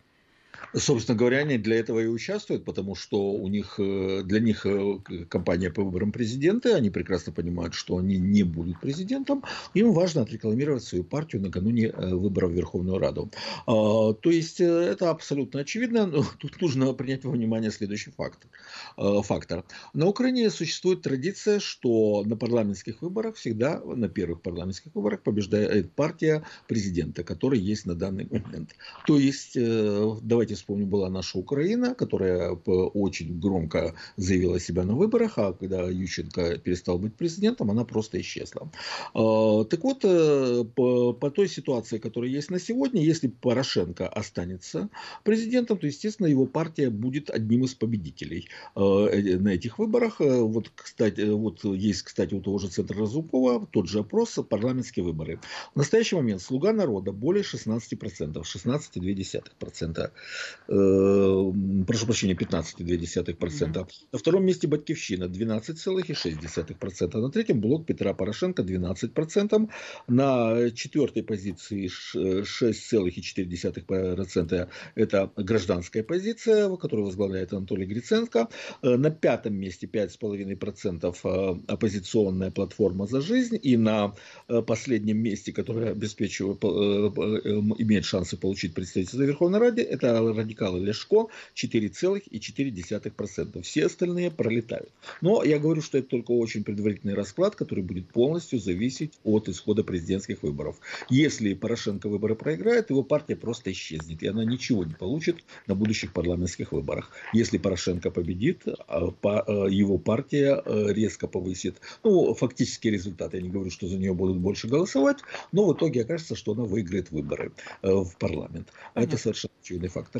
[SPEAKER 4] Собственно говоря, они для этого и участвуют, потому что у них, э, для них э, кампания по выборам президента, они прекрасно понимают, что они не будут президентом, им важно отрекламировать свою партию накануне э, выборов в Верховную Раду. А, то есть это абсолютно очевидно, но тут нужно принять во внимание следующий фактор. фактор. На Украине существует традиция, что на парламентских выборах всегда, на первых парламентских выборах побеждает партия президента, который есть на данный момент. То есть, давайте вспомню, была наша Украина, которая очень громко заявила себя на выборах, а когда Ющенко перестал быть президентом, она просто исчезла. А, так вот, э, по, по той ситуации, которая есть на сегодня, если Порошенко останется президентом, то, естественно, его партия будет одним из победителей э, э, на этих выборах. Вот, кстати, вот есть, кстати, у того же Центра Разумкова тот же опрос парламентские выборы. В настоящий момент «Слуга народа» более 16%, 16,2%. Э, прошу прощения, 15,2%. Mm-hmm. На втором месте Батькивщина 12,6%. На третьем блок Петра Порошенко 12%. На четвертой позиции 6,4% это гражданская позиция, которую возглавляет Анатолий Гриценко. Э, на пятом месте 5,5% э, оппозиционная платформа «За жизнь». И на последнем месте, которое обеспечивает, имеет шансы получить представительство Верховной Раде, это радикалы Лешко 4,4%. Все остальные пролетают. Но я говорю, что это только очень предварительный расклад, который будет полностью зависеть от исхода президентских выборов. Если Порошенко выборы проиграет, его партия просто исчезнет, и она ничего не получит на будущих парламентских выборах. Если Порошенко победит, а, а, его партия э, резко повысит, ну, фактические результаты, я не говорю, что за нее будут больше голосовать, но в итоге окажется, что она выиграет выборы э, в парламент. Понятно. Это совершенно очевидный фактор.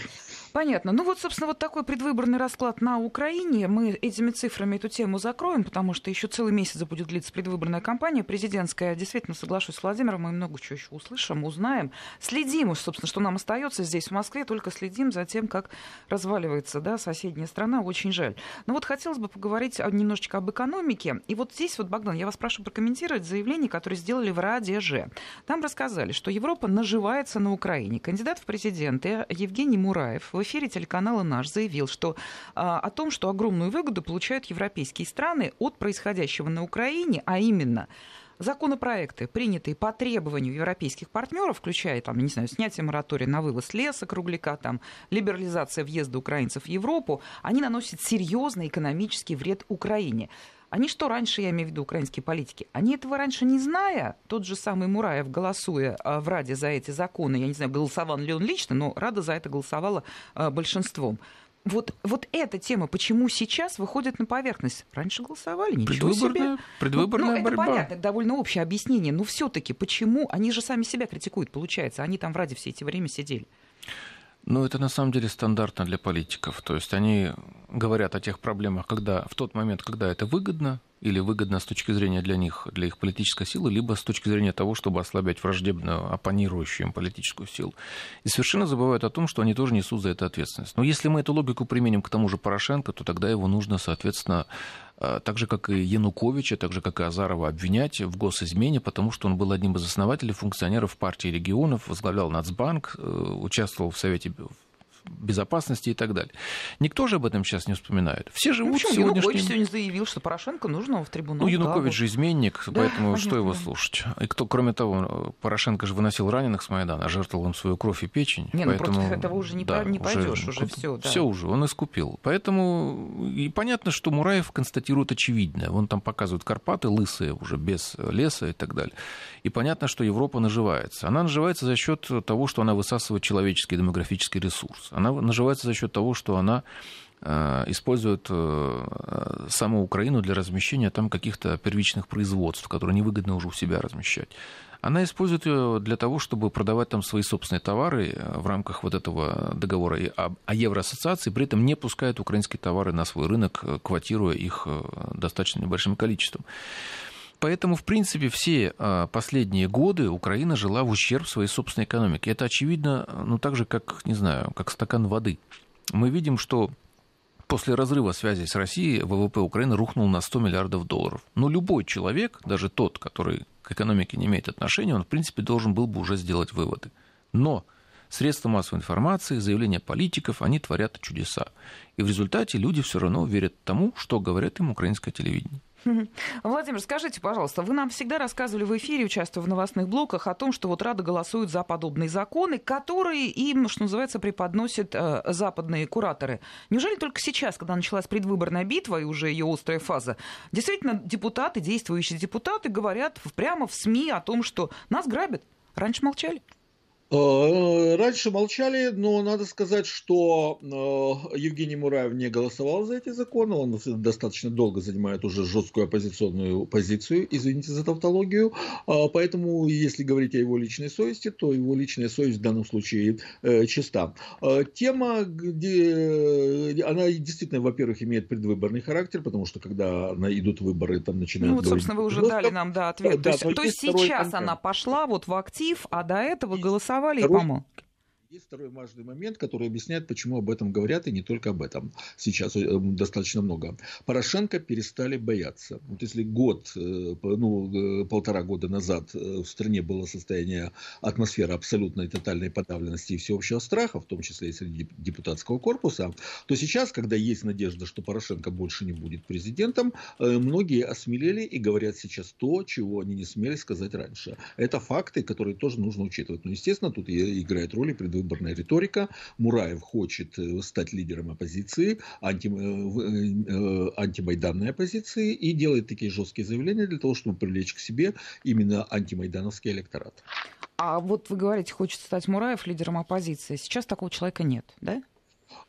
[SPEAKER 1] Понятно. Ну вот, собственно, вот такой предвыборный расклад на Украине. Мы этими цифрами эту тему закроем, потому что еще целый месяц будет длиться предвыборная кампания президентская. Действительно, соглашусь с Владимиром, мы много чего еще услышим, узнаем. Следим, собственно, что нам остается здесь, в Москве, только следим за тем, как разваливается да, соседняя страна. Очень жаль. Но вот хотелось бы поговорить немножечко об экономике. И вот здесь вот, Богдан, я вас прошу прокомментировать заявление, которое сделали в Раде Ж. Там рассказали, что Европа наживается на Украине. Кандидат в президенты Евгений Мураев в эфире телеканала «Наш» заявил, что а, о том, что огромную выгоду получают европейские страны от происходящего на Украине, а именно законопроекты, принятые по требованию европейских партнеров, включая, там, не знаю, снятие моратория на вывоз леса, кругляка, там, либерализация въезда украинцев в Европу, они наносят серьезный экономический вред Украине. Они что раньше, я имею в виду украинские политики, они этого раньше не зная, тот же самый Мураев, голосуя а, в Раде за эти законы, я не знаю, голосовал ли он лично, но Рада за это голосовала а, большинством. Вот, вот эта тема, почему сейчас выходит на поверхность? Раньше голосовали, ничего
[SPEAKER 2] предвыборная,
[SPEAKER 1] себе.
[SPEAKER 2] Предвыборная
[SPEAKER 1] ну, ну,
[SPEAKER 2] борьба.
[SPEAKER 1] Это понятно, довольно общее объяснение. Но все-таки почему? Они же сами себя критикуют, получается. Они там в Раде все эти время сидели.
[SPEAKER 2] Ну, это на самом деле стандартно для политиков. То есть они говорят о тех проблемах, когда в тот момент, когда это выгодно, или выгодно с точки зрения для них, для их политической силы, либо с точки зрения того, чтобы ослаблять враждебную, оппонирующую им политическую силу. И совершенно забывают о том, что они тоже несут за это ответственность. Но если мы эту логику применим к тому же Порошенко, то тогда его нужно, соответственно, так же, как и Януковича, так же, как и Азарова, обвинять в госизмене, потому что он был одним из основателей, функционеров партии регионов, возглавлял Нацбанк, э, участвовал в Совете безопасности и так далее. Никто же об этом сейчас не вспоминает. Все живут ну, сегодняшним... Янукович
[SPEAKER 1] сегодня заявил, что Порошенко нужно в трибунал.
[SPEAKER 2] Ну, Янукович да, же изменник, да, поэтому понятно, что его слушать? И кто, кроме того, Порошенко же выносил раненых с Майдана, жертвовал им свою кровь и печень.
[SPEAKER 1] Не,
[SPEAKER 2] поэтому,
[SPEAKER 1] ну против этого уже не, да, не пойдешь, уже, уже все. Да.
[SPEAKER 2] Все уже, он искупил. Поэтому и понятно, что Мураев констатирует очевидное. Он там показывает Карпаты лысые, уже без леса и так далее. И понятно, что Европа наживается. Она наживается за счет того, что она высасывает человеческий демографический ресурс. Она наживается за счет того, что она э, использует э, саму Украину для размещения там каких-то первичных производств, которые невыгодно уже у себя размещать. Она использует ее для того, чтобы продавать там свои собственные товары э, в рамках вот этого договора о Евроассоциации, при этом не пускает украинские товары на свой рынок, квотируя их достаточно небольшим количеством. Поэтому, в принципе, все а, последние годы Украина жила в ущерб своей собственной экономике. Это очевидно, ну, так же, как, не знаю, как стакан воды. Мы видим, что после разрыва связи с Россией ВВП Украины рухнул на 100 миллиардов долларов. Но любой человек, даже тот, который к экономике не имеет отношения, он, в принципе, должен был бы уже сделать выводы. Но средства массовой информации, заявления политиков, они творят чудеса. И в результате люди все равно верят тому, что говорят им украинское телевидение.
[SPEAKER 1] Владимир, скажите, пожалуйста, вы нам всегда рассказывали в эфире, участвуя в новостных блоках, о том, что вот Рада голосует за подобные законы, которые им, что называется, преподносят э, западные кураторы. Неужели только сейчас, когда началась предвыборная битва и уже ее острая фаза, действительно депутаты, действующие депутаты говорят прямо в СМИ о том, что нас грабят? Раньше молчали.
[SPEAKER 4] Э, раньше молчали, но надо сказать, что э, Евгений Мураев не голосовал за эти законы. Он достаточно долго занимает уже жесткую оппозиционную позицию, извините за тавтологию. А, поэтому, если говорить о его личной совести, то его личная совесть в данном случае э, чиста. Тема, где она действительно, во-первых, имеет предвыборный характер, потому что когда идут выборы, там начинают...
[SPEAKER 1] Ну, вот, собственно, вы уже дали нам да, ответ. Да, то есть, то есть сейчас она пошла вот в актив, а до этого голосовала голосовали Второй... и помог.
[SPEAKER 4] Есть второй важный момент, который объясняет, почему об этом говорят, и не только об этом. Сейчас э, достаточно много. Порошенко перестали бояться. Вот если год, э, ну, э, полтора года назад в стране было состояние атмосферы абсолютной тотальной подавленности и всеобщего страха, в том числе и среди депутатского корпуса, то сейчас, когда есть надежда, что Порошенко больше не будет президентом, многие осмелели и говорят сейчас то, чего они не смели сказать раньше. Это факты, которые тоже нужно учитывать. Но, естественно, тут играет роль и предвыборная предвыборная риторика. Мураев хочет стать лидером оппозиции, анти, антимайданной оппозиции, и делает такие жесткие заявления для того, чтобы привлечь к себе именно антимайдановский электорат.
[SPEAKER 1] А вот вы говорите, хочет стать Мураев лидером оппозиции. Сейчас такого человека нет, да?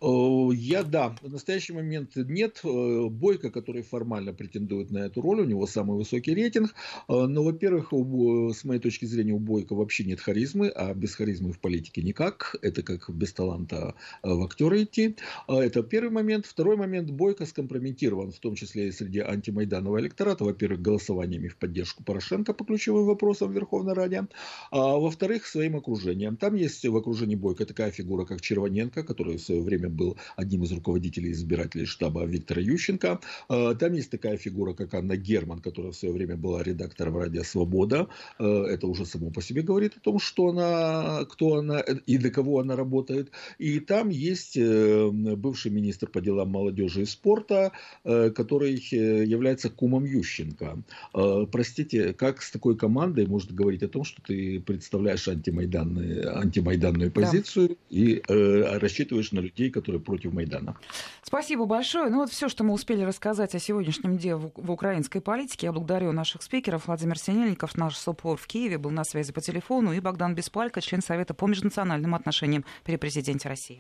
[SPEAKER 4] Э, я, да, в настоящий момент нет. Э, Бойко, который формально претендует на эту роль, у него самый высокий рейтинг. Э, но, во-первых, с моей точки зрения, у Бойко вообще нет харизмы, а без харизмы в политике никак. Это как без таланта в актеры идти. Это первый момент. Второй момент. Бойко скомпрометирован, в том числе и среди антимайданного электората. Во-первых, голосованиями в поддержку Порошенко по ключевым вопросам в Верховной Раде. А во-вторых, своим окружением. Там есть в окружении Бойко такая фигура, как Червоненко, который в свое время время был одним из руководителей избирателей штаба Виктора Ющенко. А, там есть такая фигура, как Анна Герман, которая в свое время была редактором «Радио Свобода». А, это уже само по себе говорит о том, что она, кто она и для кого она работает. И там есть э, бывший министр по делам молодежи и спорта, э, который э, является кумом Ющенко. А, простите, как с такой командой можно говорить о том, что ты представляешь антимайданную, антимайданную позицию да. и рассчитываешь на людей, людей, которые против Майдана.
[SPEAKER 1] Спасибо большое. Ну вот все, что мы успели рассказать о сегодняшнем дне в, в украинской политике. Я благодарю наших спикеров. Владимир Синельников, наш сопор в Киеве, был на связи по телефону, и Богдан Беспалько, член Совета по межнациональным отношениям при президенте России.